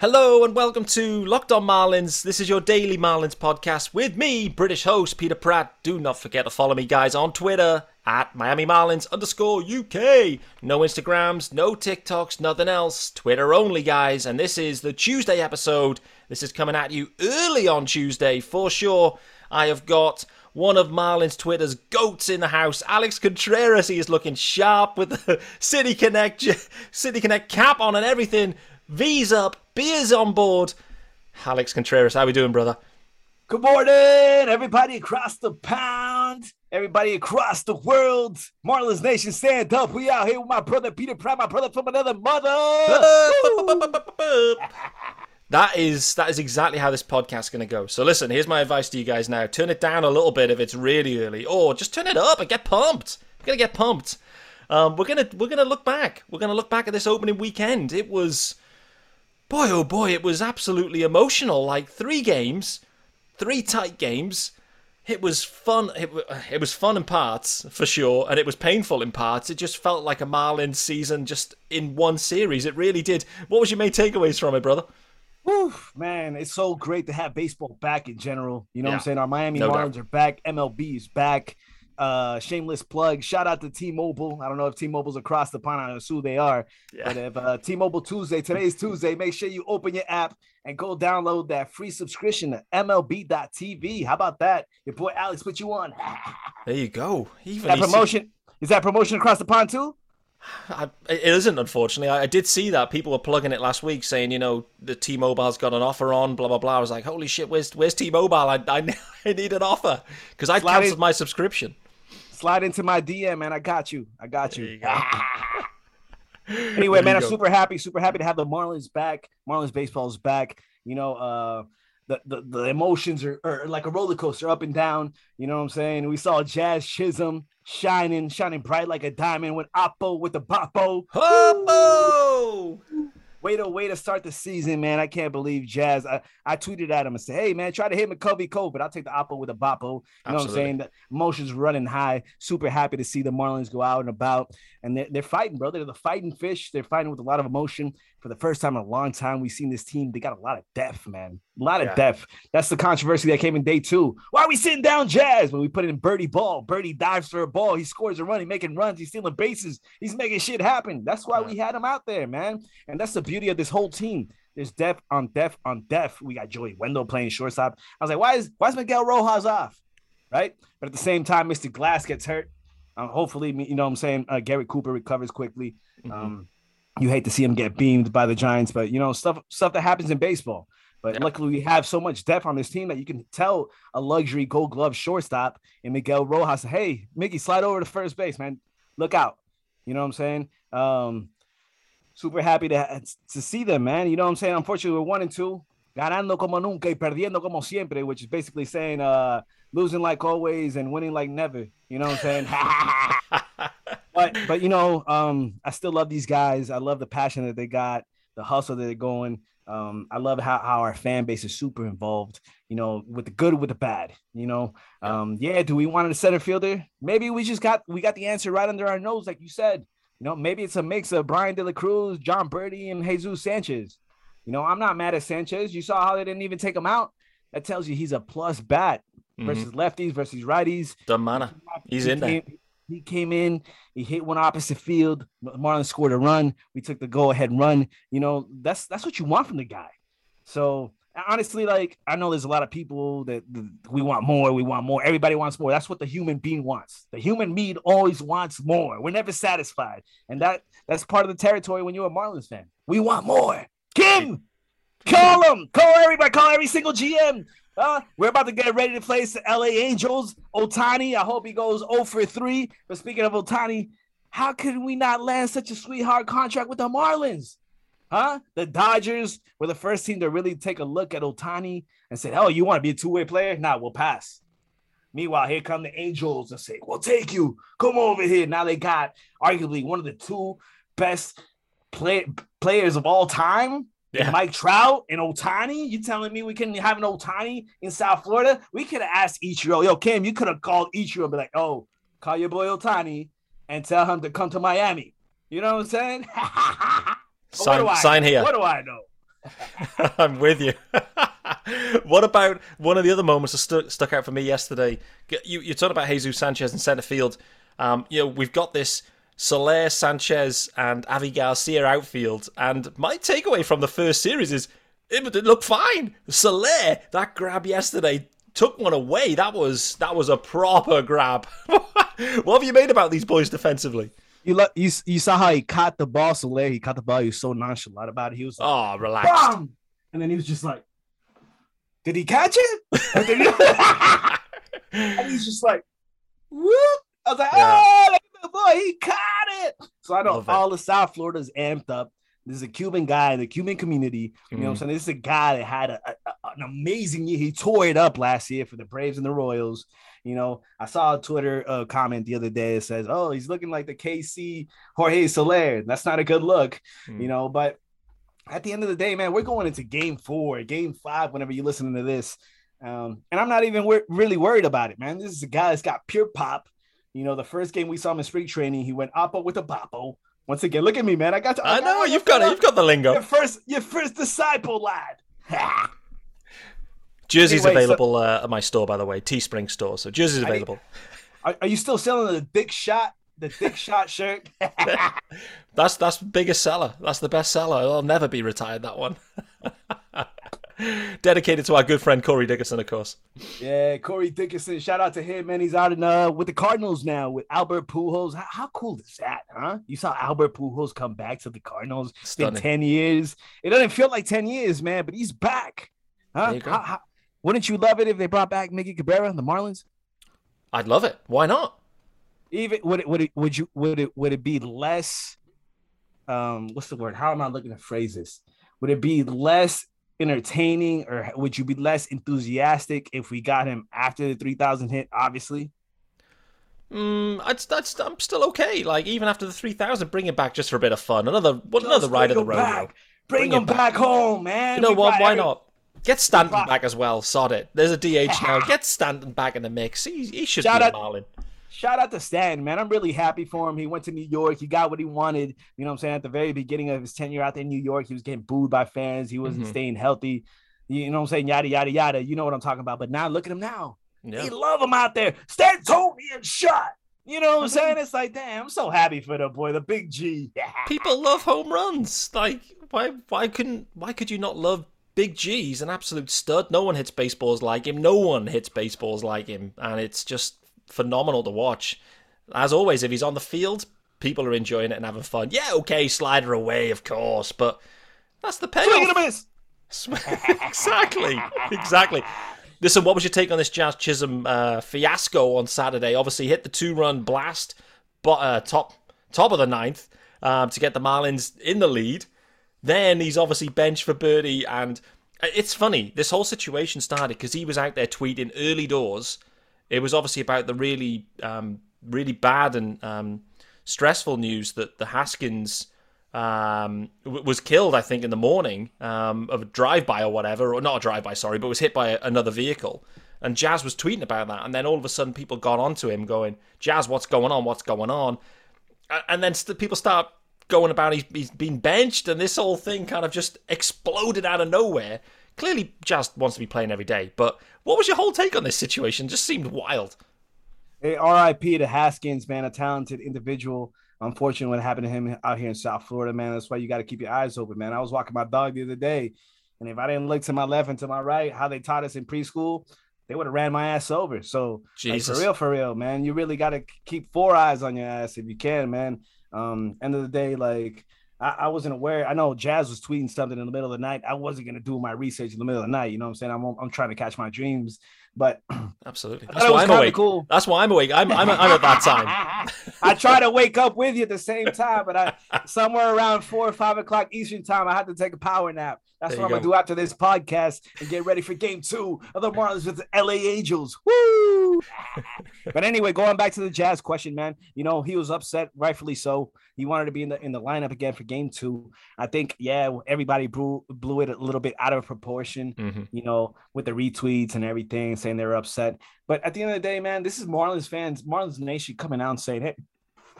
Hello and welcome to Locked On Marlins. This is your daily Marlins podcast with me, British host Peter Pratt. Do not forget to follow me, guys, on Twitter at Miami Marlins underscore UK. No Instagrams, no TikToks, nothing else. Twitter only, guys. And this is the Tuesday episode. This is coming at you early on Tuesday for sure. I have got one of Marlins Twitter's goats in the house, Alex Contreras. He is looking sharp with the City Connect City Connect cap on and everything. V's up, beers on board. Alex Contreras, how we doing, brother? Good morning, everybody across the pound, everybody across the world. Marlins Nation, stand up. We out here with my brother Peter Pratt, my brother from another mother. That is that is exactly how this podcast is going to go. So listen, here's my advice to you guys now: turn it down a little bit if it's really early, or just turn it up and get pumped. We're gonna get pumped. Um, we're gonna we're gonna look back. We're gonna look back at this opening weekend. It was, boy oh boy, it was absolutely emotional. Like three games, three tight games. It was fun. It, it was fun in parts for sure, and it was painful in parts. It just felt like a Marlins season just in one series. It really did. What was your main takeaways from it, brother? Whew, man, it's so great to have baseball back in general. You know Yeah. what I'm saying? Our Miami No Marlins doubt. are back. MLB is back. Uh, shameless plug. Shout out to T-Mobile. I don't know if T-Mobile's across the pond. I assume they are. But if uh, T-Mobile Tuesday, today's Tuesday, make sure you open your app and go download that free subscription to MLB.tv. How about that? Your boy Alex put you on. There you go. Even that promotion is that promotion across the pond too? I, it isn't, unfortunately. I, I did see that people were plugging it last week, saying, you know, the T-Mobile's got an offer on, blah blah blah. I was like, holy shit, where's where's T-Mobile? I I, I need an offer because I cancelled my subscription. Slide into my DM, man. I got you. I got you. you go. anyway, man, I'm go. super happy, super happy to have the Marlins back. Marlins baseball is back. You know, uh, the, the, the emotions are, are like a roller coaster up and down. You know what I'm saying? We saw Jazz Chisholm shining, shining bright like a diamond with Oppo with the Boppo. Hobo! Way to way to start the season, man. I can't believe Jazz. I, I tweeted at him and said, Hey man, try to hit McCovey Cove, but I'll take the Oppo with a Boppo. You know what I'm saying? The emotions running high. Super happy to see the Marlins go out and about. And they're, they're fighting, brother. They're the fighting fish. They're fighting with a lot of emotion. For the first time in a long time, we've seen this team. They got a lot of depth, man. A lot of Yeah. depth. That's the controversy that came in day two. Why are we sitting down Jazz when we put in Berti ball? Berti dives for a ball. He scores a run. He's making runs. He's stealing bases. He's making shit happen. That's why Yeah. we had him out there, man. And that's the beauty of this whole team. There's depth on depth on depth. We got Joey Wendle playing shortstop. I was like, why is why is Miguel Rojas off? Right? But at the same time, Mr. Glass gets hurt. Um, hopefully, you know what I'm saying, uh, Garrett Cooper recovers quickly. Mhm. Um, you hate to see him get beamed by the Giants, but you know, stuff stuff that happens in baseball. But Yeah. luckily, we have so much depth on this team that you can tell a luxury gold glove shortstop and Miguel Rojas, hey, Mickey, slide over to first base, man. Look out. You know what I'm saying? Um, super happy to, to see them, man. You know what I'm saying? Unfortunately, we're one and two. Ganando como nunca y perdiendo como siempre, which is basically saying uh, losing like always and winning like never. You know what I'm saying? but but you know, um, I still love these guys. I love the passion that they got, the hustle that they're going. Um, I love how, how our fan base is super involved, you know, with the good, with the bad, you know. Yeah. Um, yeah, do we want a center fielder? Maybe we just got we got the answer right under our nose, like you said. You know, maybe it's a mix of Bryan De La Cruz, Jon Berti, and Jesus Sanchez. You know, I'm not mad at Sanchez. You saw how they didn't even take him out. That tells you he's a plus bat Mhm. versus lefties versus righties. Doesn't matter. He's He in there. He came in, he hit one opposite field. Marlins scored a run. We took the go-ahead run. You know, that's that's what you want from the guy. So honestly, like I know there's a lot of people that that we want more, we want more. Everybody wants more. That's what the human being wants. The human being always wants more. We're never satisfied. And that that's part of the territory when you're a Marlins fan. We want more. Kim, call him. Call everybody. Call every single GM. Uh, we're about to get ready to play the LA Angels. Ohtani, I hope he goes 0 for 3. But speaking of Ohtani, how could we not land such a sweetheart contract with the Marlins? Huh? The Dodgers were the first team to really take a look at Ohtani and said, Oh, you want to be a two-way player? Nah, we'll pass. Meanwhile, here come the Angels and say, We'll take you. Come over here. Now they got arguably one of the two best play- players of all time Yeah. Mike Trout and Ohtani. You telling me we couldn't have an Ohtani in South Florida? We could have asked Ichiro, yo, Kim, you could have called Ichiro and be like, oh, call your boy Ohtani and tell him to come to Miami. You know what I'm saying? But what Sign, do I sign here. What do I know? I'm with you. what about one of the other moments that stu- stuck out for me yesterday? You you talked about Jesus Sanchez in centre field. Um, you know we've got this Soler, Sanchez, and Avi Garcia outfield, and my takeaway from the first series is it, it looked fine. Soler that grab yesterday took one away. That was that was a proper grab. what have you made about these boys defensively? You look, you, you saw how he caught the ball, Soler. He caught the ball. He was so nonchalant about it. He was like, ah, oh, relax. Bam! And then he was just like, did he catch it? and he's just like, whoop. I was like, yeah. oh, boy, he caught it. So I know all the South Florida's amped up. This is a Cuban guy in the Cuban community. You mm. know what I'm mm. saying? This is a guy that had a, a, an amazing year. He tore it up last year for the Braves and the Royals. You know, I saw a Twitter uh, comment the other day that says, "Oh, he's looking like the KC Jorge Soler." That's not a good look, mm. you know. But at the end of the day, man, we're going into Game Four, Game Five. Whenever you're listening to this, um, and I'm not even wor- really worried about it, man. This is a guy that's got pure pop. You know, the first game we saw him in spring training, he went oppo with a boppo. Once again, look at me, man. I got. To, I, I know you've got it. You've got the lingo. Your first, your first disciple, lad. Jersey's anyway, available so, uh, at my store, by the way, Teespring store. So Jersey's available. Are, are you still selling the Dick Shot, the Dick Shot shirt? that's that's the biggest seller. That's the best seller. I'll never be retired. That one. Dedicated to our good friend Corey Dickerson, of course. Yeah, Corey Dickerson. Shout out to him, man. He's out in uh with the Cardinals now with Albert Pujols. How, how cool is that, huh? You saw Albert Pujols come back to the Cardinals. Been ten years. It doesn't feel like ten years, man, but he's back. Huh? How, how, wouldn't you love it if they brought back Miggy Cabrera, and the Marlins? I'd love it. Why not? Even would it would it would you would it would it be less um what's the word? How am I looking to phrase this? Would it be less entertaining or would you be less enthusiastic if we got him after the 3000 hit obviously? Mm, that's that's I'm still okay. Like even after the 3000 bring it back just for a bit of fun. Another what another ride of the rodeo. Bring, bring him back. back. home, man. You know we what? Why every- not? Get Stanton back as well. Sod it. There's a DH now. Get Stanton back in the mix. He, he should shout be out, a Marlin. Shout out to Stan, man. I'm really happy for him. He went to New York. He got what he wanted. You know what I'm saying? At the very beginning of his tenure out there in New York, he was getting booed by fans. He wasn't mm-hmm. staying healthy. You know what I'm saying? Yada, yada, yada. You know what I'm talking about. But now look at him now. Yeah. They love him out there. Stantonian shot. You know what I'm saying? It's like, damn, I'm so happy for the boy, the big G. People love home runs. Like, why why couldn't why could you not love Big G, he's an absolute stud. No one hits baseballs like him. No one hits baseballs like him. And it's just phenomenal to watch. As always, if he's on the field, people are enjoying it and having fun. Yeah, okay, slider away, of course, but that's the payoff. Swing and a miss. exactly, exactly. Listen, what was your take on this Jazz Chisholm uh, fiasco on Saturday? Obviously, hit the two-run blast, but uh, top top of the ninth um, to get the Marlins in the lead. Then he's obviously benched for Berti, and it's funny. This whole situation started because he was out there tweeting early doors. It was obviously about the really, um, really bad and um, stressful news that the Haskins um, was killed. I think in the morning um, of a drive-by or whatever, or not a drive-by, sorry, but was hit by another vehicle. And Jazz was tweeting about that, and then all of a sudden people got onto him, going, "Jazz, what's going on? What's going on?" And then st- people start going about he's, he's been benched, and this whole thing kind of just exploded out of nowhere. Clearly, Jazz wants to be playing every day, but what was your whole take on this situation? Just seemed wild. Hey, R.I.P. to Haskins, man, a talented individual. Unfortunately, what happened to him out here in South Florida, man. That's why you got to keep your eyes open, man. I was walking my dog the other day, and if I didn't look to my left and to my right, how they taught us in preschool, they would have ran my ass over. So, like, for real, for real, man, you really got to keep four eyes on your ass if you can, man. Um, end of the day, like I, I, wasn't aware. I know Jazz was tweeting something in the middle of the night. I wasn't gonna do my research in the middle of the night. You know what I'm saying? I'm I'm trying to catch my dreams. But absolutely, that's why I'm awake. Cool. That's why I'm awake. I'm I'm, I'm at that time. I try to wake up with you at the same time, but I somewhere around four or five o'clock Eastern time, I had to take a power nap. That's what I'm go. gonna do after this podcast and get ready for game two of the Marlins with the LA Angels. Woo! but anyway, going back to the Jazz question, man. You know, he was upset, rightfully so. He wanted to be in the in the lineup again for game two. I think, yeah, everybody blew blew it a little bit out of proportion, mm-hmm. you know, with the retweets and everything, saying they were upset. But at the end of the day, man, this is Marlins fans, Marlins Nation coming out and saying, Hey,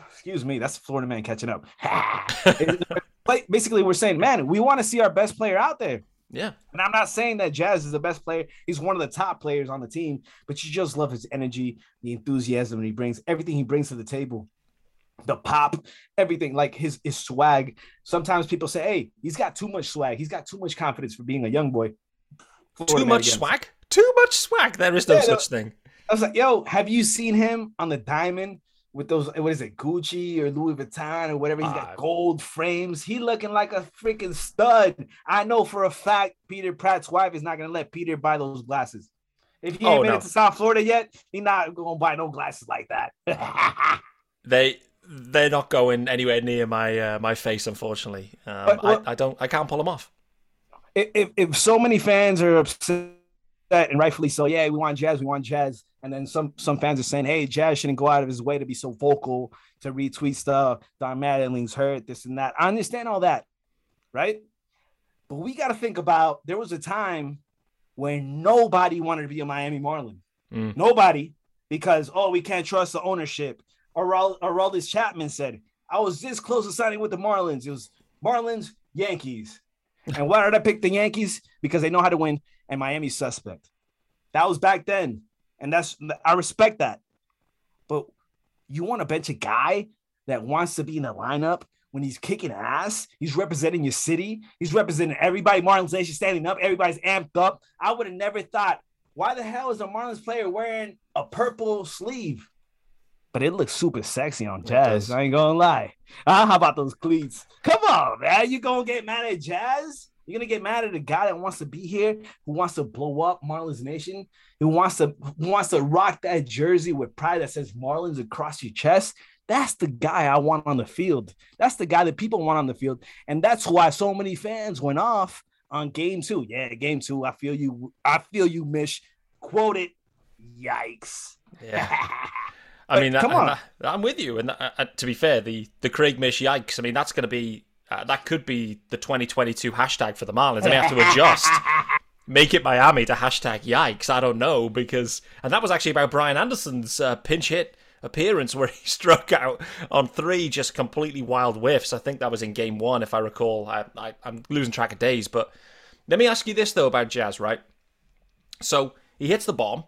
excuse me, that's Florida man catching up. But basically, we're saying, man, we want to see our best player out there. Yeah. And I'm not saying that Jazz is the best player. He's one of the top players on the team, but you just love his energy, the enthusiasm he brings, everything he brings to the table. The pop, everything like his his swag. Sometimes people say, "Hey, he's got too much swag. He's got too much confidence for being a young boy." Florida too much swag. Too much swag. There is no yeah, such no. thing. I was like, "Yo, have you seen him on the diamond with those what is it Gucci or Louis Vuitton or whatever. He's got uh, gold frames. He looking like a freaking stud. I know for a fact Peter Pratt's wife is not gonna let Peter buy those glasses. If he ain't oh, made no. it to South Florida yet, he's not gonna buy no glasses like that. they they're not going anywhere near my uh, my face, unfortunately. Um, but, well, I, I, don't I can't pull them off. If if so many fans are upset and rightfully so, yeah, we want Jazz, we want Jazz and then some some fans are saying, "Hey, Jazz shouldn't go out of his way to be so vocal to retweet stuff. Don Mattingly's hurt, this and that." I understand all that, right? But we got to think about there was a time when nobody wanted to be a Miami Marlin. Mm. Nobody, because oh, we can't trust the ownership. Or all this Chapman said, "I was this close to signing with the Marlins. It was Marlins, Yankees." and why did I pick the Yankees? Because they know how to win, and Miami's suspect. That was back then and that's I respect that. But you want to bench a guy that wants to be in the lineup when he's kicking ass, he's representing your city, he's representing everybody. Marlins Nation standing up, everybody's amped up. I would have never thought, why the hell is a Marlins player wearing a purple sleeve? But it looks super sexy on Jazz. I ain't gonna lie. Ah, how about those cleats? Come on, man. You gonna get mad at Jazz? You're gonna get mad at a guy that wants to be here, who wants to blow up Marlins Nation, who wants to who wants to rock that jersey with pride that says Marlins across your chest. That's the guy I want on the field. That's the guy that people want on the field, and that's why so many fans went off on game two. Yeah, game two. I feel you. I feel you, Mish. Quote it. Yikes. Yeah. I mean, come on. I, am with you. And uh, uh, to be fair, the the Craig Mish yikes. I mean, that's going to be uh, that could be the 2022 hashtag for the Marlins. I may have to adjust. Make it Miami to hashtag yikes. I don't know because, and that was actually about Brian Anderson's uh, pinch hit appearance where he struck out on three just completely wild whiffs. I think that was in game one, if I recall. I, I, I'm losing track of days, but let me ask you this though about Jazz, right? So he hits the bomb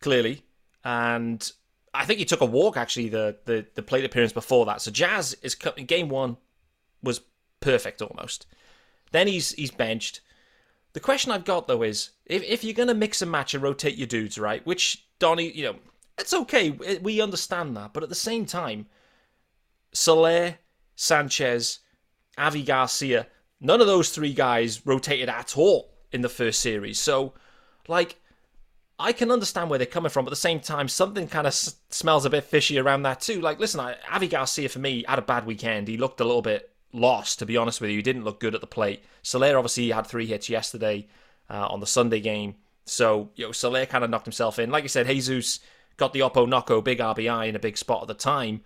clearly, and I think he took a walk actually the the, the plate appearance before that. So Jazz is game one was perfect almost. Then he's he's benched. The question I've got though is if, if you're going to mix and match and rotate your dudes, right? Which Donny, you know, it's okay. We understand that, but at the same time, Soler, Sanchez, Avi Garcia, none of those three guys rotated at all in the first series. So, like, I can understand where they're coming from, but at the same time, something kind of s- smells a bit fishy around that too. Like, listen, I, Avi Garcia for me had a bad weekend. He looked a little bit lost, to be honest with you. He didn't look good at the plate. Soler obviously had three hits yesterday uh, on the Sunday game. So, you know, Soler kind of knocked himself in. Like I said, Jesus got the Oppo Knocko big RBI in a big spot at the time.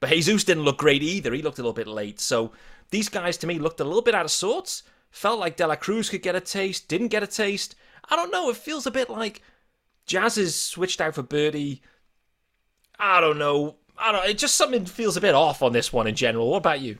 But Jesus didn't look great either. He looked a little bit late. So these guys to me looked a little bit out of sorts. Felt like De La Cruz could get a taste, didn't get a taste. I don't know. It feels a bit like Jazz is switched out for Berti. I don't know. I don't. It just something feels a bit off on this one in general. What about you?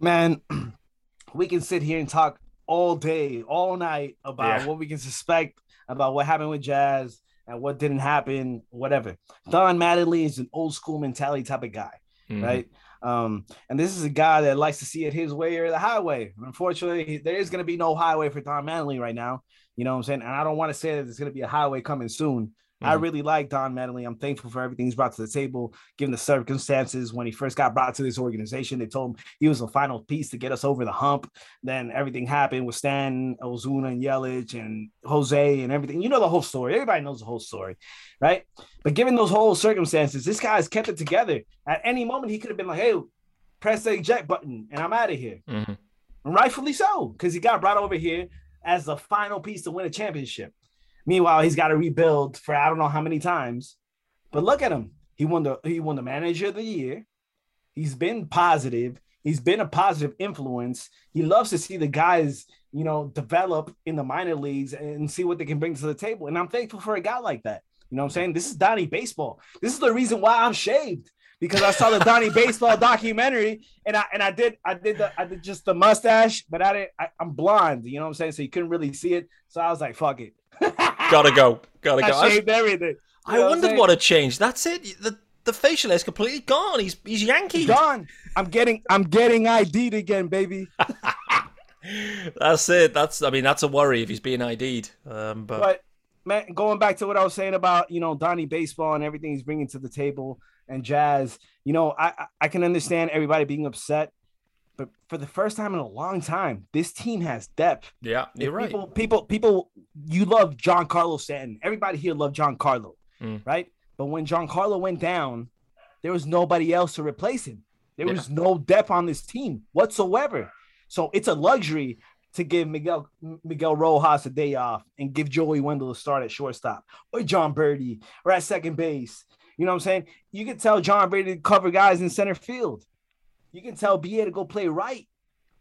Man, we can sit here and talk all day, all night about yeah. what we can suspect about what happened with Jazz and what didn't happen, whatever. Don Mattingly is an old school mentality type of guy, mm-hmm. right? Um, and this is a guy that likes to see it his way or the highway. Unfortunately, there is going to be no highway for Don Mattingly right now. You know what I'm saying? And I don't want to say that there's going to be a highway coming soon Mm-hmm. I really like Don Mattingly. I'm thankful for everything he's brought to the table, given the circumstances when he first got brought to this organization. They told him he was the final piece to get us over the hump. Then everything happened with Stan, Ozuna, and Yelich, and Jose, and everything. You know the whole story. Everybody knows the whole story, right? But given those whole circumstances, this guy has kept it together. At any moment, he could have been like, "Hey, press the eject button, and I'm out of here." Mm-hmm. And rightfully so, because he got brought over here as the final piece to win a championship. Meanwhile, he's got to rebuild for I don't know how many times. But look at him. He won the he won the manager of the year. He's been positive. He's been a positive influence. He loves to see the guys, you know, develop in the minor leagues and see what they can bring to the table. And I'm thankful for a guy like that. You know what I'm saying? This is Donnie baseball. This is the reason why I'm shaved because I saw the Donnie baseball documentary and I and I did I did the I did just the mustache, but I didn't I, am blonde, you know what I'm saying? So you couldn't really see it. So I was like, fuck it. Gotta go. Gotta I go. shaved everything. I wondered what had changed. That's it. The the facial hair's completely gone. He's he's Yankee. Gone. I'm getting I'm getting ID'd again, baby. That's it. That's I mean that's a worry if he's being ID'd. Um, but, But man, going back to what I was saying about you know Donnie baseball and everything he's bringing to the table and Jazz, you know I I- I can understand everybody being upset, but for the first time in a long time, this team has depth. yeah, you're If right. People, people, people. You love John Carlos Stanton. Everybody here loved Giancarlo, Mm. right? But when Giancarlo went down, there was nobody else to replace him. There Yeah. was no depth on this team whatsoever. So it's a luxury to give Miguel Miguel Rojas a day off and give Joey Wendle a start at shortstop or Jon Berti or at second base. You know what I'm saying? You can tell Jon Berti to cover guys in center field. You can tell BA to go play right.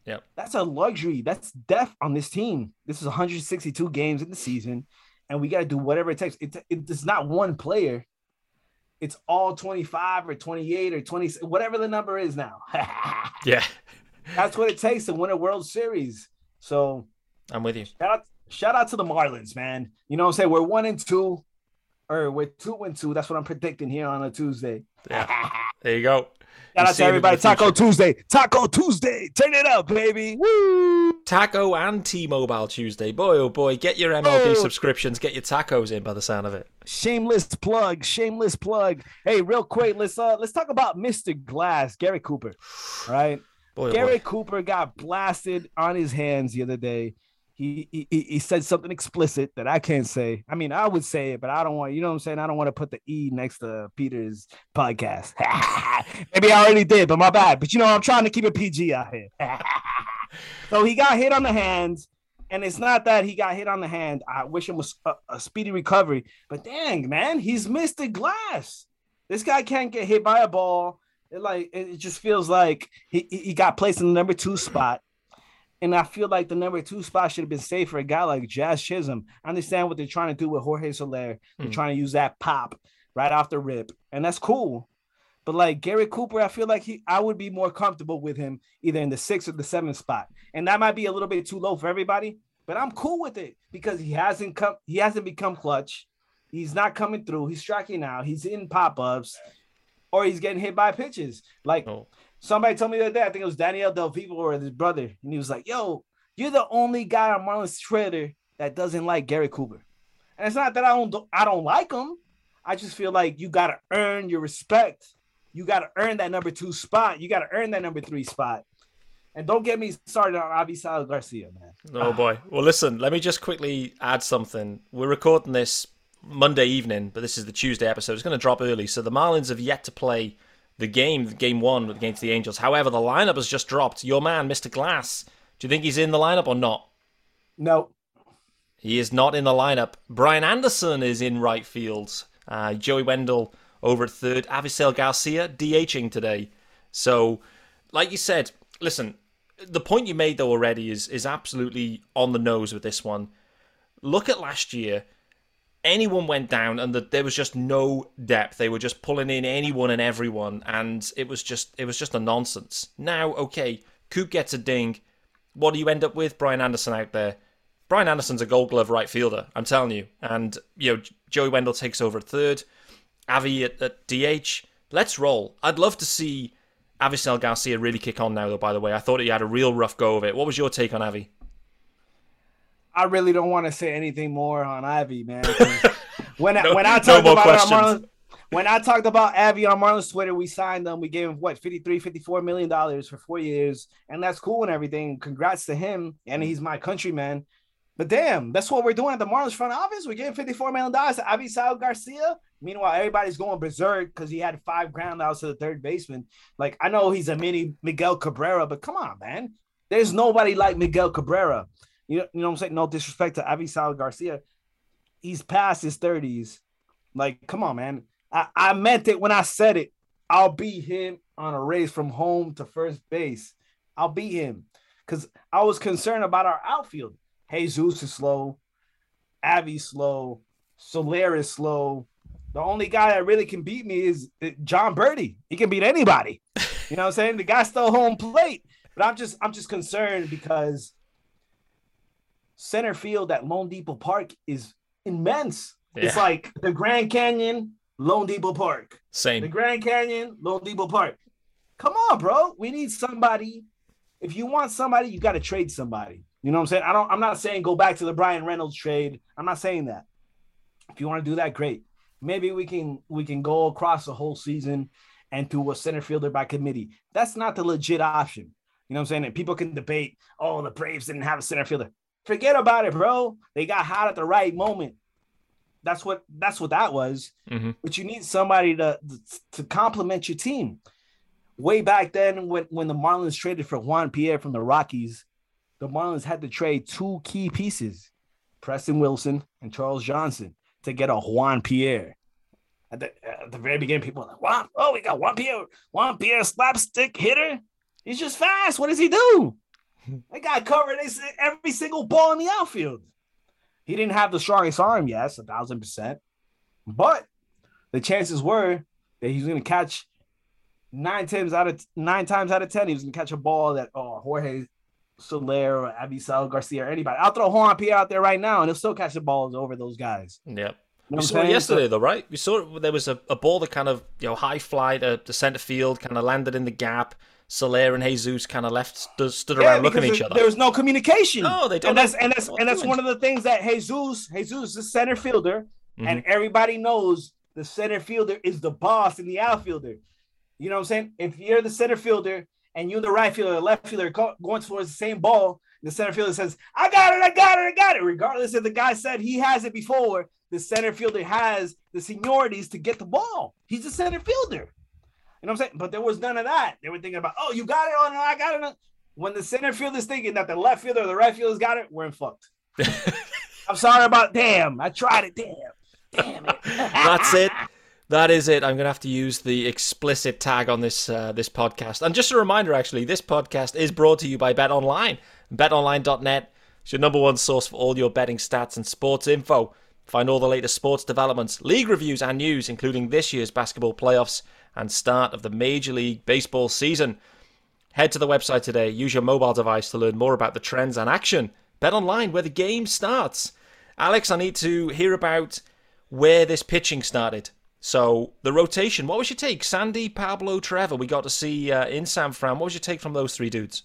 Yep. That's a luxury. That's death on this team. This is 162 games in the season, and we got to do whatever it takes. It, it's not one player. It's all 25 or 28 or 20, whatever the number is now. Yeah, That's what it takes to win a World Series. So I'm with you. shout out, shout out to the Marlins, man. You know what I'm saying? We're one and two, or we're two and two. That's what I'm predicting here on a Tuesday. Yeah. There you go. Shout out to everybody. Taco. Tuesday. Taco Tuesday. Turn it up, baby. Woo! Taco and T-Mobile Tuesday. Boy, oh boy, get your MLB Oh. subscriptions. Get your tacos in by the sound of it. Shameless plug. Shameless plug. Hey, real quick, let's uh let's talk about Mr. Glass, Gary Cooper. Right? Boy, oh Gary boy. Cooper got blasted on his hands the other day. He, he he- said something explicit that I can't say. I mean, I would say it, but I don't want. You know what I'm saying? I don't want to put the e next to Peter's podcast. Maybe I already did, but my bad. But you know, I'm trying to keep it PG out here. so he got hit on the hands, and it's not that he got hit on the hand. I wish him a, a, speedy recovery. But dang, man, he's missed the glass. This guy can't get hit by a ball. It like it just feels like he he got placed in the number two spot. And I feel like the number two spot should have been safe for a guy like Jazz Chisholm. I understand what they're trying to do with Jorge Soler. They're Mhm. trying to use that pop right off the rip, and that's cool. But like Gary Cooper, I feel like he I would be more comfortable with him either in the sixth or the seventh spot. And that might be a little bit too low for everybody, but I'm cool with it because he hasn't come, he hasn't become clutch. He's not coming through. He's striking out. He's in pop-ups, or he's getting hit by pitches. Like Oh. Somebody told me the other day, I think it was Daniel Del Vivo or his brother, and he was like, "Yo, you're the only guy on Marlins Twitter that doesn't like Gary Cooper." And it's not that I don't I don't like him. I just feel like you gotta earn your respect. You gotta earn that number two spot. You gotta earn that number three spot. And don't get me started on Avisail Garcia, man. Oh boy. Well, listen. Let me just quickly add something. We're recording this Monday evening, but this is the Tuesday episode. It's going to drop early, so the Marlins have yet to play the game, game one against the Angels. However, the lineup has just dropped. Your man, Mr. Glass. Do you think he's in the lineup or not? No, He is not in the lineup. Brian Anderson is in right field. Uh, Joey Wendle over at third. Avisail Garcia DHing today. So, like you said, listen, the point you made though already is is absolutely on the nose with this one. Look at last year. Anyone went down, and the, there was just no depth. They were just pulling in anyone and everyone, and it was just it was just a nonsense. Now, okay, Coop gets a ding. What do you end up with? Brian Anderson out there. Brian Anderson's a Gold Glove right fielder. I'm telling you. And you know, Joey Wendle takes over at third. Avi at, at DH. Let's roll. I'd love to see Avisail Garcia really kick on now. Though, by the way, I thought he had a real rough go of it. What was your take on Avi? I really don't want to say anything more on Avi, man. When I, No- when I no talked more about questions. Marlins, when I talked about Avi on Marlins Twitter, we signed them. We gave him what 53, 54 million dollars for four years, and that's cool and everything. Congrats to him, and he's my countryman. But damn, that's what we're doing at the Marlins front office. We're getting 54 million dollars to Avisail Garcia. Meanwhile, everybody's going berserk because he had five ground outs to the third baseman. Like I know he's a mini Miguel Cabrera, but come on, man. There's nobody like Miguel Cabrera. You know, you know what I'm saying? No disrespect to Avisail Garcia. He's past his 30s. Like, come on, man. I, I meant it when I said it. I'll beat him on a race from home to first base. I'll beat him. Because I was concerned about our outfield. Jesus is slow. Avi's slow. Soler is slow. The only guy that really can beat me is eh, Jon Berti. He can beat anybody. You know what I'm saying? The guy's still home plate. But I'm just I'm just concerned because center field at loanDepot Park is immense. Yeah. It's like the Grand Canyon, loanDepot Park. Same. The Grand Canyon, loanDepot Park. Come on, bro. We need somebody. If you want somebody, you got to trade somebody. You know what I'm saying? I don't. I'm not saying go back to the Bryan Reynolds trade. I'm not saying that. If you want to do that, great. Maybe we can we can go across the whole season and do a center fielder by committee. That's not the legit option. You know what I'm saying? And people can debate, oh, the Braves didn't have a center fielder. Forget about it, bro. They got hot at the right moment. That's what that's what that was. Mm-hmm. But you need somebody to to complement your team. Way back then, when when the Marlins traded for Juan Pierre from the Rockies, the Marlins had to trade two key pieces, Preston Wilson and Charles Johnson, to get a Juan Pierre. At the, at the very beginning, people were like, Juan, oh, we got Juan Pierre, Juan Pierre slapstick hitter. He's just fast. What does he do? They got covered every single ball in the outfield. He didn't have the strongest arm, yes, a thousand percent. But the chances were that he's going to catch nine times out of nine times out of ten, he was going to catch a ball that oh Jorge Soler or Avisail Garcia or anybody. I'll throw Juan Pierre out there right now, and he'll still catch the balls over those guys. Yep. You know we saw it yesterday, so, though, right? We saw there was a, a ball that kind of you know high fly to uh, the center field, kind of landed in the gap. Soler and Jesus kind of left stood, stood yeah, around looking at each other. There was no communication. No, they don't. And that's and that's and that's one of the things that Jesus, Jesus is the center fielder, mm-hmm. and everybody knows the center fielder is the boss in the outfielder. You know what I'm saying? If you're the center fielder and you're the right fielder, the left fielder going towards the same ball, the center fielder says, "I got it, I got it, I got it." Regardless if the guy said he has it before, the center fielder has the seniorities to get the ball. He's the center fielder. Know what I'm saying? But there was none of that. They were thinking about, oh, you got it on, I got it on. When the center field is thinking that the left fielder or the right fielder's got it, we're in fucked. I'm sorry about damn. I tried it. Damn. Damn it. That's it. That is it. I'm gonna have to use the explicit tag on this uh, this podcast. And just a reminder, actually, this podcast is brought to you by Bet Online. BetOnline.net is your number one source for all your betting stats and sports info. Find all the latest sports developments, league reviews, and news, including this year's basketball playoffs and start of the Major League Baseball season. Head to the website today, use your mobile device to learn more about the trends and action. Bet online where the game starts. Alex, I need to hear about where this pitching started. So, the rotation, what was your take? Sandy, Pablo, Trevor, we got to see uh, in San Fran. What was your take from those three dudes?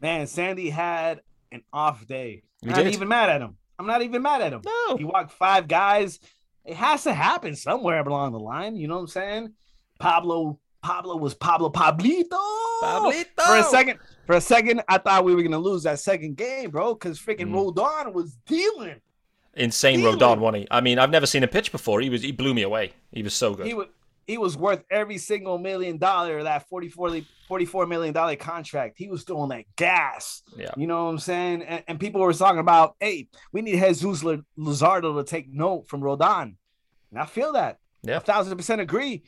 Man, Sandy had an off day. I'm not even mad at him. I'm not even mad at him. No. He walked five guys. It has to happen somewhere along the line. You know what I'm saying? Pablo Pablo was Pablo Pablito. Pablito. For a second, for a second, I thought we were gonna lose that second game, bro, because freaking mm. Rodon was dealing. Insane dealing. Rodon, wasn't he? I mean, I've never seen a pitch before. He was he blew me away. He was so good. He was he was worth every single million dollar that 44, 44 million dollar contract. He was throwing that gas. Yeah. You know what I'm saying? And, and people were talking about, hey, we need Jesus Luzardo to take note from Rodon. And I feel that. Yeah. A thousand percent agree.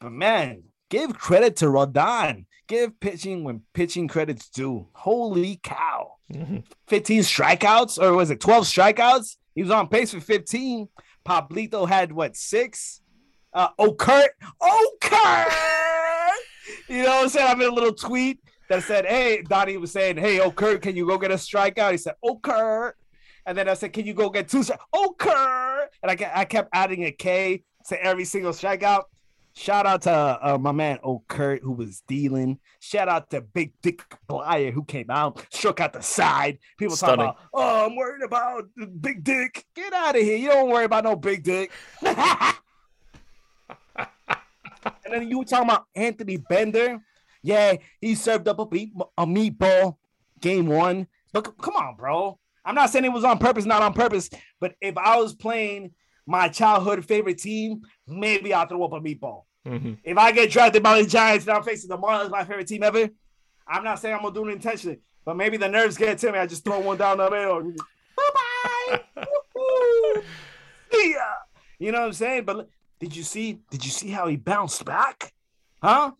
But man, give credit to Rodon. Give pitching when pitching credit's due. Holy cow. Mm-hmm. 15 strikeouts, or was it 12 strikeouts? He was on pace for 15. Pablito had what six? Uh oh Kurt. Oh Kurt. you know what I'm saying? I made a little tweet that said, Hey, Donnie was saying, Hey, oh Kurt, can you go get a strikeout? He said, Oh Kurt. And then I said, Can you go get two strikeouts? Oh Kurt. And I, I kept adding a K to every single strikeout. Shout out to uh, my man O'Kurt who was dealing. Shout out to Big Dick Bleier who came out, struck out the side. People Stunning. talking about, oh, I'm worried about Big Dick. Get out of here. You don't worry about no Big Dick. and then you were talking about Anthony Bender. Yeah, he served up a, beat, a meatball game one. But come on, bro. I'm not saying it was on purpose, not on purpose. But if I was playing my childhood favorite team, maybe I'll throw up a meatball. Mm-hmm. If I get drafted by the Giants and I'm facing the Marlins, my favorite team ever, I'm not saying I'm gonna do it intentionally, but maybe the nerves get to me. I just throw one down the middle. Bye bye. See ya. You know what I'm saying? But did you see? Did you see how he bounced back? Huh?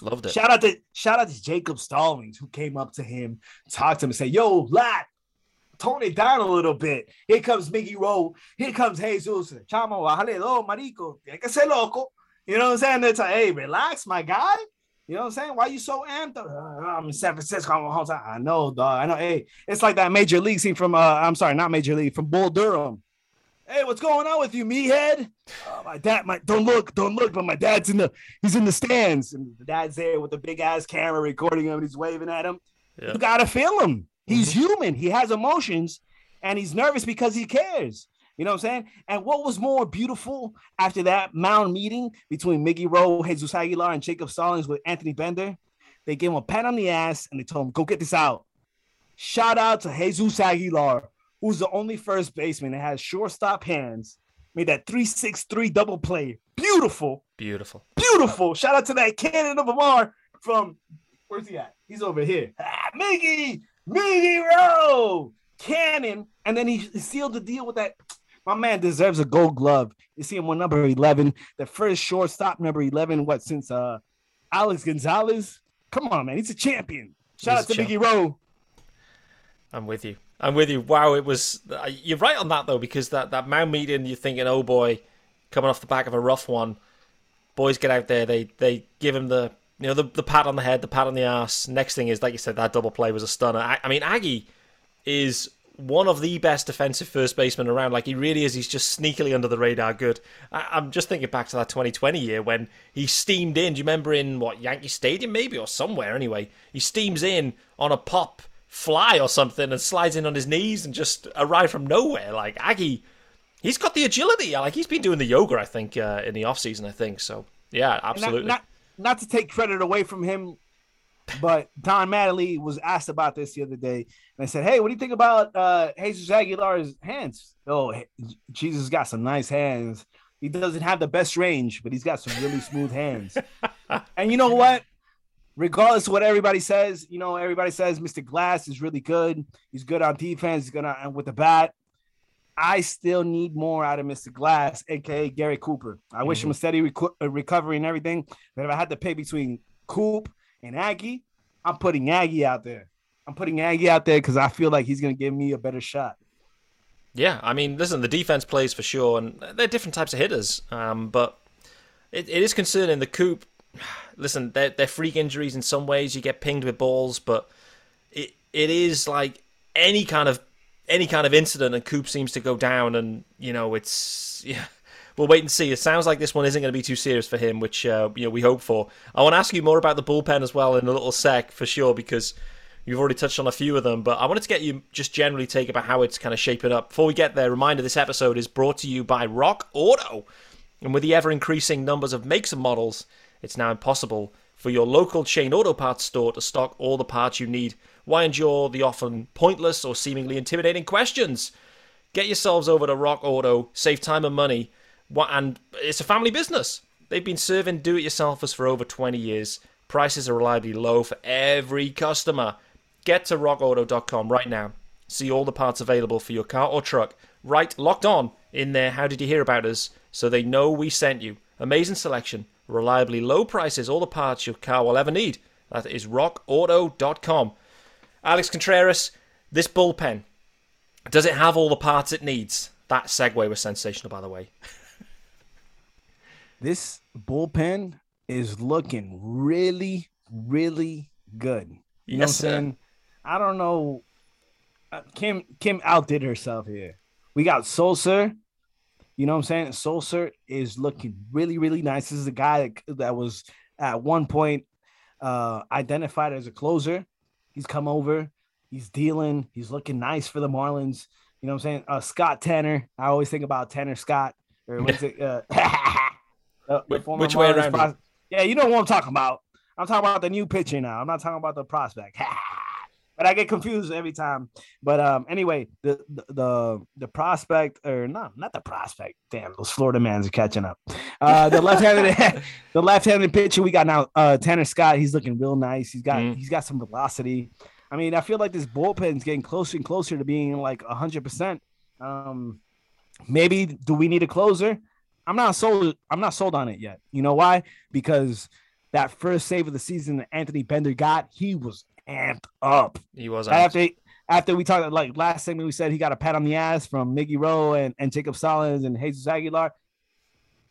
Loved it. Shout out to shout out to Jacob Stallings who came up to him, talked to him, and said, "Yo, lad, tone it down a little bit. Here comes Miggy Rowe. Here comes Jesus. Chamo, bájale dos, marico. Tiene que ser loco. You know what I'm saying? It's like, hey, relax, my guy. You know what I'm saying? Why you so amped up? Uh, I'm in San Francisco whole time. I know, dog. I know. Hey, it's like that major league scene from uh, I'm sorry, not major league, from Bull Durham. Hey, what's going on with you, meathead? Oh, my dad, my don't look, don't look, but my dad's in the he's in the stands, and the dad's there with the big ass camera recording him, and he's waving at him. Yeah. You gotta feel him. He's mm-hmm. human. He has emotions, and he's nervous because he cares. You know what I'm saying? And what was more beautiful after that mound meeting between Miggy Rowe, Jesus Aguilar, and Jacob Stallings with Anthony Bender? They gave him a pat on the ass and they told him, go get this out. Shout out to Jesus Aguilar, who's the only first baseman that has shortstop hands, made that 363 double play. Beautiful. Beautiful. Beautiful. Shout out to that cannon of a bar from where's he at? He's over here. Ah, Miggy, Miggy Rowe, cannon. And then he sealed the deal with that my man deserves a gold glove. You see him on number 11, the first shortstop, number 11, what, since uh Alex Gonzalez? Come on, man. He's a champion. Shout He's out to Miggy Rowe. I'm with you. I'm with you. Wow, it was. Uh, you're right on that, though, because that, that mound meeting, you're thinking, oh boy, coming off the back of a rough one. Boys get out there, they they give him the you know the, the pat on the head, the pat on the ass. Next thing is, like you said, that double play was a stunner. I, I mean, Aggie is one of the best defensive first basemen around. Like he really is. He's just sneakily under the radar good. I, am just thinking back to that 2020 year when he steamed in. Do you remember in what Yankee Stadium maybe or somewhere anyway? He steams in on a pop fly or something and slides in on his knees and just arrived from nowhere. Like Aggie, he's got the agility. Like he's been doing the yoga, I think, uh, in the off season. I think so. Yeah, absolutely. Not to take credit away from him but Don Mattingly was asked about this the other day, and I said, "Hey, what do you think about uh, Jesus Aguilar's hands? Oh, Jesus got some nice hands. He doesn't have the best range, but he's got some really smooth hands. and you know what? Regardless of what everybody says, you know, everybody says Mr. Glass is really good. He's good on defense. He's good on with the bat. I still need more out of Mr. Glass, aka Gary Cooper. I mm-hmm. wish him a steady rec- recovery and everything. But if I had to pick between Coop and Aggie, I'm putting Aggie out there. I'm putting Aggie out there because I feel like he's going to give me a better shot. Yeah, I mean, listen, the defense plays for sure, and they're different types of hitters. Um, but it, it is concerning. The Coop, listen, they're, they're freak injuries in some ways. You get pinged with balls, but it it is like any kind of any kind of incident, and Coop seems to go down, and you know, it's yeah we'll wait and see. It sounds like this one isn't going to be too serious for him, which uh, you know we hope for. I want to ask you more about the bullpen as well in a little sec for sure because you've already touched on a few of them. But I wanted to get you just generally take about how it's kind of shaping up. Before we get there, reminder: this episode is brought to you by Rock Auto, and with the ever increasing numbers of makes and models, it's now impossible for your local chain auto parts store to stock all the parts you need. Why endure the often pointless or seemingly intimidating questions? Get yourselves over to Rock Auto, save time and money and it's a family business. They've been serving do it yourselfers for over 20 years. Prices are reliably low for every customer. Get to rockauto.com right now. See all the parts available for your car or truck. Right locked on in there. How did you hear about us? So they know we sent you. Amazing selection, reliably low prices, all the parts your car will ever need. That is rockauto.com. Alex Contreras, this bullpen, does it have all the parts it needs? That segue was sensational, by the way. this bullpen is looking really, really good. You yes, know what I'm saying? I don't know. Uh, Kim Kim outdid herself here. We got Sulser. You know what I'm saying? Sulser is looking really, really nice. This is a guy that, that was at one point uh, identified as a closer. He's come over. He's dealing. He's looking nice for the Marlins. You know what I'm saying? Uh, Scott Tanner. I always think about Tanner Scott. Or what's it? Uh, Uh, which, which way around? Pros- yeah, you know what I'm talking about. I'm talking about the new pitcher now. I'm not talking about the prospect. but I get confused every time. But um, anyway, the, the the the, prospect or not not the prospect. Damn, those Florida mans are catching up. Uh, the left-handed the left-handed pitcher we got now, uh, Tanner Scott. He's looking real nice. He's got mm. he's got some velocity. I mean, I feel like this bullpen's getting closer and closer to being like hundred percent. Um, maybe do we need a closer? I'm not sold. I'm not sold on it yet. You know why? Because that first save of the season that Anthony Bender got, he was amped up. He was after he, after we talked like last segment, we said he got a pat on the ass from Miggy Rowe and, and Jacob Stallings and Jesus Aguilar.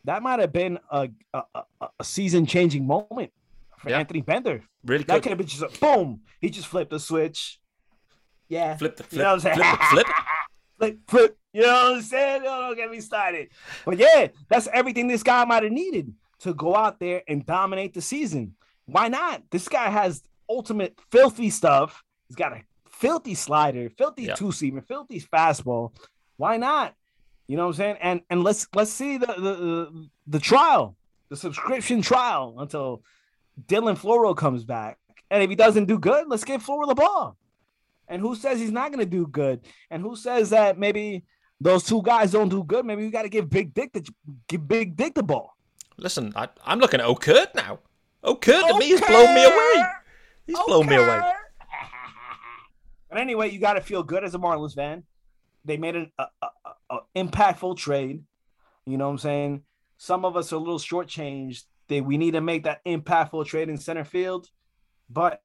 That might have been a, a, a season changing moment for yeah. Anthony Bender. Really that could have been just a boom. He just flipped the switch. Yeah. Flip the flip. You know? Flip, flip. flip, flip. You know what I'm saying? Don't get me started. But yeah, that's everything this guy might have needed to go out there and dominate the season. Why not? This guy has ultimate filthy stuff. He's got a filthy slider, filthy two seamer, filthy fastball. Why not? You know what I'm saying? And and let's let's see the the the, trial, the subscription trial until Dylan Floro comes back. And if he doesn't do good, let's give Floro the ball. And who says he's not going to do good? And who says that maybe those two guys don't do good? Maybe we got to give Big Dick the give Big Dick the ball. Listen, I, am looking at Okert now. Okert to me he's blown me away. He's blown me away. But anyway, you got to feel good as a Marlins fan. They made an a, a, a, impactful trade. You know what I'm saying? Some of us are a little shortchanged. They, we need to make that impactful trade in center field. But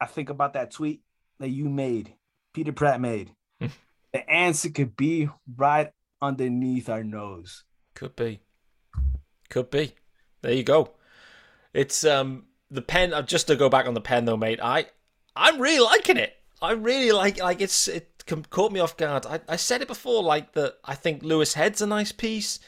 I think about that tweet that you made, Peter Pratt made. the answer could be right underneath our nose. Could be. Could be. There you go. It's um the pen. Uh, just to go back on the pen though, mate. I I'm really liking it. I really like like it's it caught me off guard. I, I said it before, like that. I think Louis Head's a nice piece.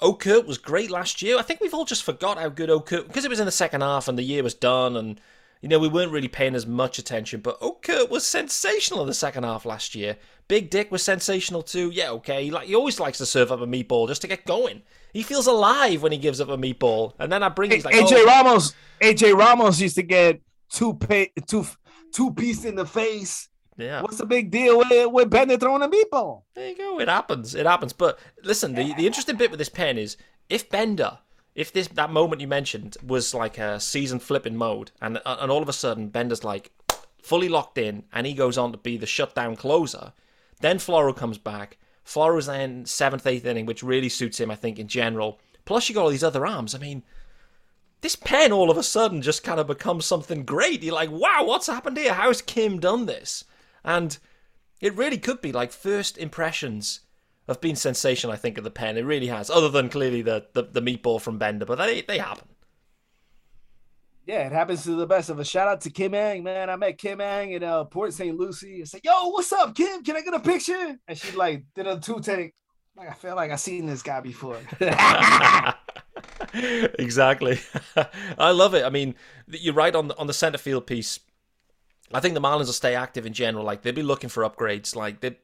Okert was great last year. I think we've all just forgot how good Okert because it was in the second half and the year was done, and you know we weren't really paying as much attention. But Okert was sensational in the second half last year. Big Dick was sensational too. Yeah, okay. Like he always likes to serve up a meatball just to get going. He feels alive when he gives up a meatball, and then I bring. He's like, AJ oh. Ramos. AJ Ramos used to get two pay, two two piece in the face. Yeah. What's the big deal with, with Bender throwing a meatball? There you go. It happens. It happens. But listen, the, the interesting bit with this pen is if Bender, if this that moment you mentioned was like a season flipping mode, and uh, and all of a sudden Bender's like fully locked in, and he goes on to be the shutdown closer, then Floro comes back. Floro's then seventh, eighth inning, which really suits him, I think, in general. Plus, you got all these other arms. I mean, this pen all of a sudden just kind of becomes something great. You're like, wow, what's happened here? How's Kim done this? And it really could be like first impressions have been sensational, I think, of the pen. It really has, other than clearly the, the, the meatball from Bender, but they, they happen. Yeah, it happens to the best of us. Shout out to Kim Ng, man. I met Kim Ng in uh, Port St. Lucie. I said, yo, what's up, Kim? Can I get a picture? And she like did a two take. Like I feel like I seen this guy before. exactly. I love it. I mean, you're right on the on the center field piece. I think the Marlins will stay active in general. Like they'll be looking for upgrades. Like they,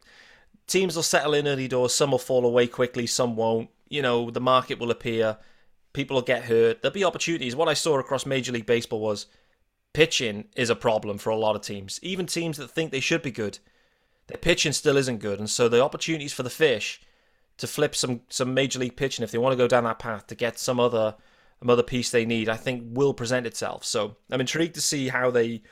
teams will settle in early doors. Some will fall away quickly. Some won't. You know, the market will appear. People will get hurt. There'll be opportunities. What I saw across Major League Baseball was pitching is a problem for a lot of teams. Even teams that think they should be good, their pitching still isn't good. And so the opportunities for the fish to flip some some major league pitching if they want to go down that path to get some other other piece they need, I think will present itself. So I'm intrigued to see how they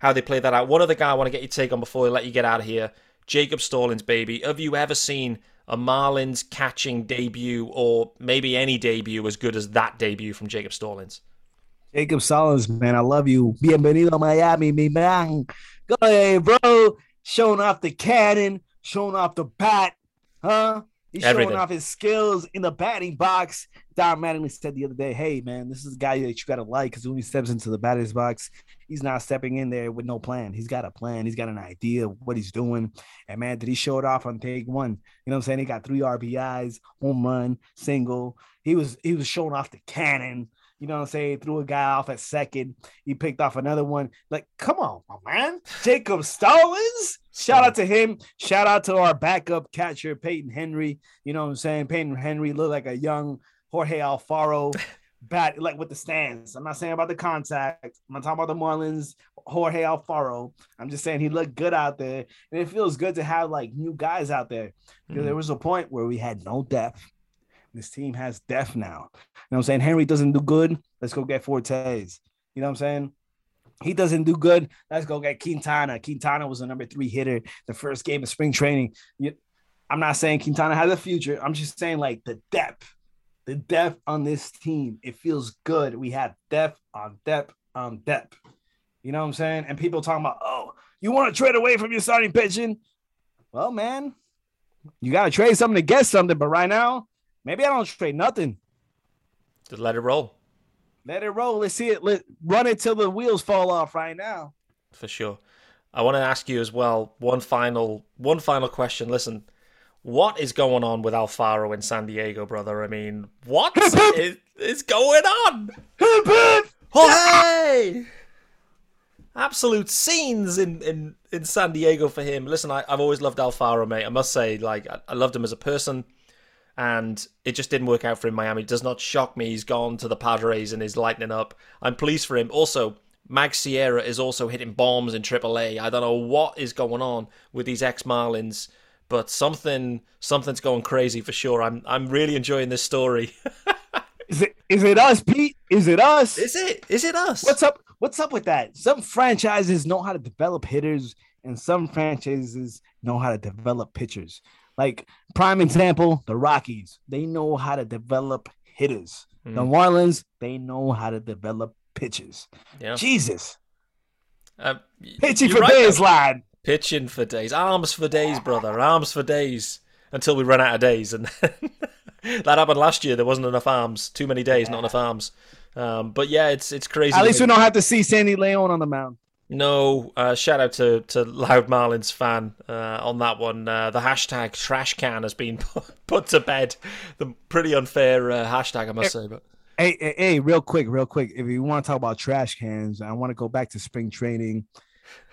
how they play that out. One other guy I want to get your take on before I let you get out of here, Jacob Stallings, baby. Have you ever seen a Marlins catching debut or maybe any debut as good as that debut from Jacob Stallings? Jacob Stallings, man, I love you. Bienvenido Miami, mi man. Go ahead, bro. Showing off the cannon, showing off the bat, huh? He's Everything. showing off his skills in the batting box. Don Mattingly said the other day, "Hey man, this is a guy that you got to like because when he steps into the batter's box, he's not stepping in there with no plan. He's got a plan. He's got an idea of what he's doing. And man, did he show it off on take one? You know what I'm saying? He got three RBIs, home run, single. He was he was showing off the cannon. You know what I'm saying? Threw a guy off at second. He picked off another one. Like, come on, my man. Jacob Stallings. Shout out to him. Shout out to our backup catcher, Payton Henry. You know what I'm saying? Payton Henry looked like a young Jorge Alfaro bat, like with the stands. I'm not saying about the contact. I'm not talking about the Marlins, Jorge Alfaro. I'm just saying he looked good out there. And it feels good to have like new guys out there. Mm-hmm. There was a point where we had no depth. This team has depth now. You know what I'm saying? Henry doesn't do good. Let's go get Fortes. You know what I'm saying? He doesn't do good. Let's go get Quintana. Quintana was a number three hitter the first game of spring training. I'm not saying Quintana has a future. I'm just saying like the depth, the depth on this team. It feels good. We have depth on depth on depth. You know what I'm saying? And people talking about, oh, you want to trade away from your starting pitching? Well, man, you got to trade something to get something. But right now, maybe I don't trade nothing. Just let it roll. Let it roll. Let's see it. Let run it till the wheels fall off. Right now, for sure. I want to ask you as well one final one final question. Listen, what is going on with Alfaro in San Diego, brother? I mean, what is, is going on? oh, hey! Absolute scenes in, in, in San Diego for him. Listen, I, have always loved Alfaro, mate. I must say, like, I, I loved him as a person and it just didn't work out for him. Miami it does not shock me. He's gone to the Padres and is lightening up. I'm pleased for him. Also, Mag Sierra is also hitting bombs in AAA. I don't know what is going on with these ex Marlins, but something something's going crazy for sure. I'm I'm really enjoying this story. is it is it us, Pete? Is it us? Is it is it us? What's up? What's up with that? Some franchises know how to develop hitters, and some franchises know how to develop pitchers. Like prime example, the Rockies, they know how to develop hitters. Mm. The Marlins, they know how to develop pitches. Yeah. Jesus. Uh, Pitching for right days, though. lad. Pitching for days. Arms for days, brother. Arms for days. Until we run out of days. And that happened last year. There wasn't enough arms. Too many days, yeah. not enough arms. Um, but yeah, it's it's crazy. At least we don't have to see Sandy Leon on the mound. No, uh, shout out to, to Loud Marlins fan uh, on that one. Uh, the hashtag trash can has been put to bed. The pretty unfair uh, hashtag, I must say. But hey, hey, hey, real quick, real quick. If you want to talk about trash cans, I want to go back to spring training.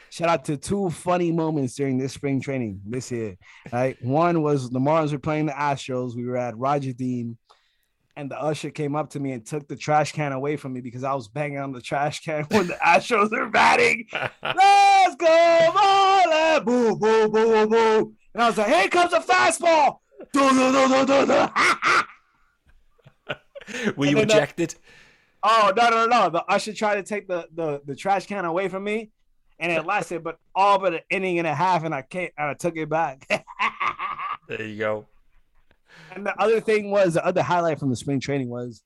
Shout out to two funny moments during this spring training this year. Right, one was the Marlins were playing the Astros. We were at Roger Dean and the usher came up to me and took the trash can away from me because I was banging on the trash can when the Astros were batting. Let's go, Marlin! Boo, boo, boo, boo. And I was like, here comes a fastball. Do, do, do, do, do, do. Were you ejected? The, oh, no, no, no. The usher tried to take the, the, the trash can away from me. And it lasted, but all but an inning and a half, and I can't. And I took it back. there you go. And the other thing was the other highlight from the spring training was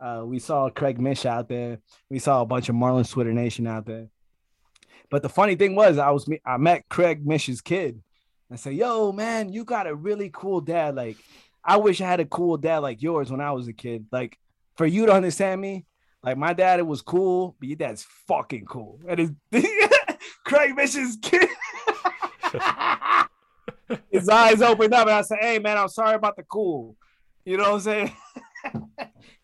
uh, we saw Craig Mish out there. We saw a bunch of Marlins Twitter Nation out there. But the funny thing was, I was I met Craig Mish's kid. I said, "Yo, man, you got a really cool dad. Like, I wish I had a cool dad like yours when I was a kid. Like, for you to understand me, like my dad, it was cool, but your dad's fucking cool. And it's Craig Mish's kid." his eyes opened up, and I said, "Hey, man, I'm sorry about the cool." You know what I'm saying?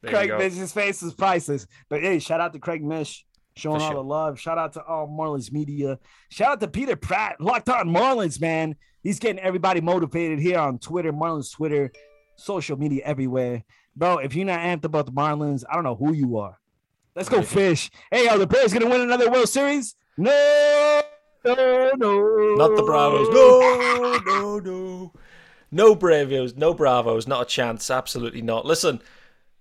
Craig Mish's face is priceless. But hey, shout out to Craig Mish showing all the love. Shout out to all Marlins media. Shout out to Peter Pratt, locked on Marlins, man. He's getting everybody motivated here on Twitter, Marlins Twitter, social media everywhere. Bro, if you're not amped about the Marlins, I don't know who you are. Let's go fish. Hey, are the Bears gonna win another World Series? No no, no. Not the Bravos. No, no, no. No Bravos, no Bravos, not a chance. Absolutely not. Listen,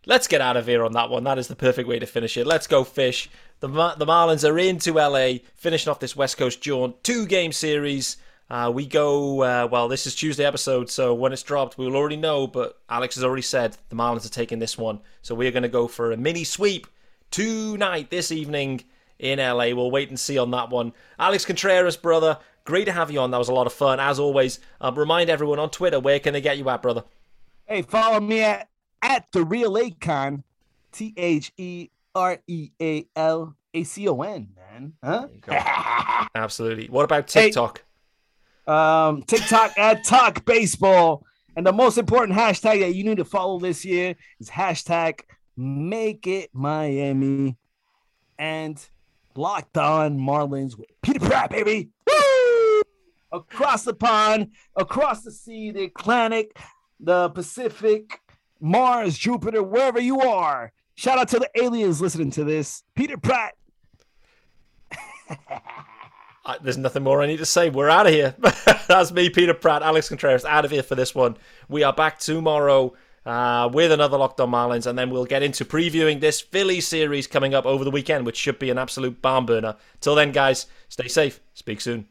let's get out of here on that one. That is the perfect way to finish it. Let's go fish. The, the Marlins are into LA, finishing off this West Coast jaunt. Two game series. Uh, we go, uh, well, this is Tuesday episode, so when it's dropped, we will already know, but Alex has already said the Marlins are taking this one. So we're going to go for a mini sweep tonight, this evening in LA. We'll wait and see on that one. Alex Contreras, brother, great to have you on. That was a lot of fun. As always, um, remind everyone on Twitter, where can they get you at, brother? Hey, follow me at, at the real Acon, T H E R E A L A C O N, man. Huh? Absolutely. What about TikTok? Hey, um, TikTok at Talk Baseball. And the most important hashtag that you need to follow this year is hashtag Make It Miami. And Locked on Marlins with Peter Pratt, baby. Woo! Across the pond, across the sea, the Atlantic, the Pacific, Mars, Jupiter, wherever you are. Shout out to the aliens listening to this. Peter Pratt. uh, there's nothing more I need to say. We're out of here. That's me, Peter Pratt, Alex Contreras, out of here for this one. We are back tomorrow uh, with another Locked On Marlins, and then we'll get into previewing this Philly series coming up over the weekend, which should be an absolute barn burner. Till then, guys, stay safe. Speak soon.